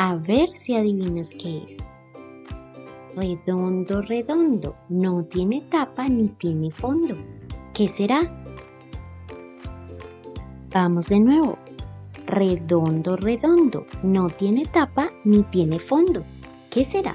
A ver si adivinas qué es. Redondo, redondo, no tiene tapa ni tiene fondo. ¿Qué será? Vamos de nuevo. Redondo, redondo, no tiene tapa ni tiene fondo. ¿Qué será?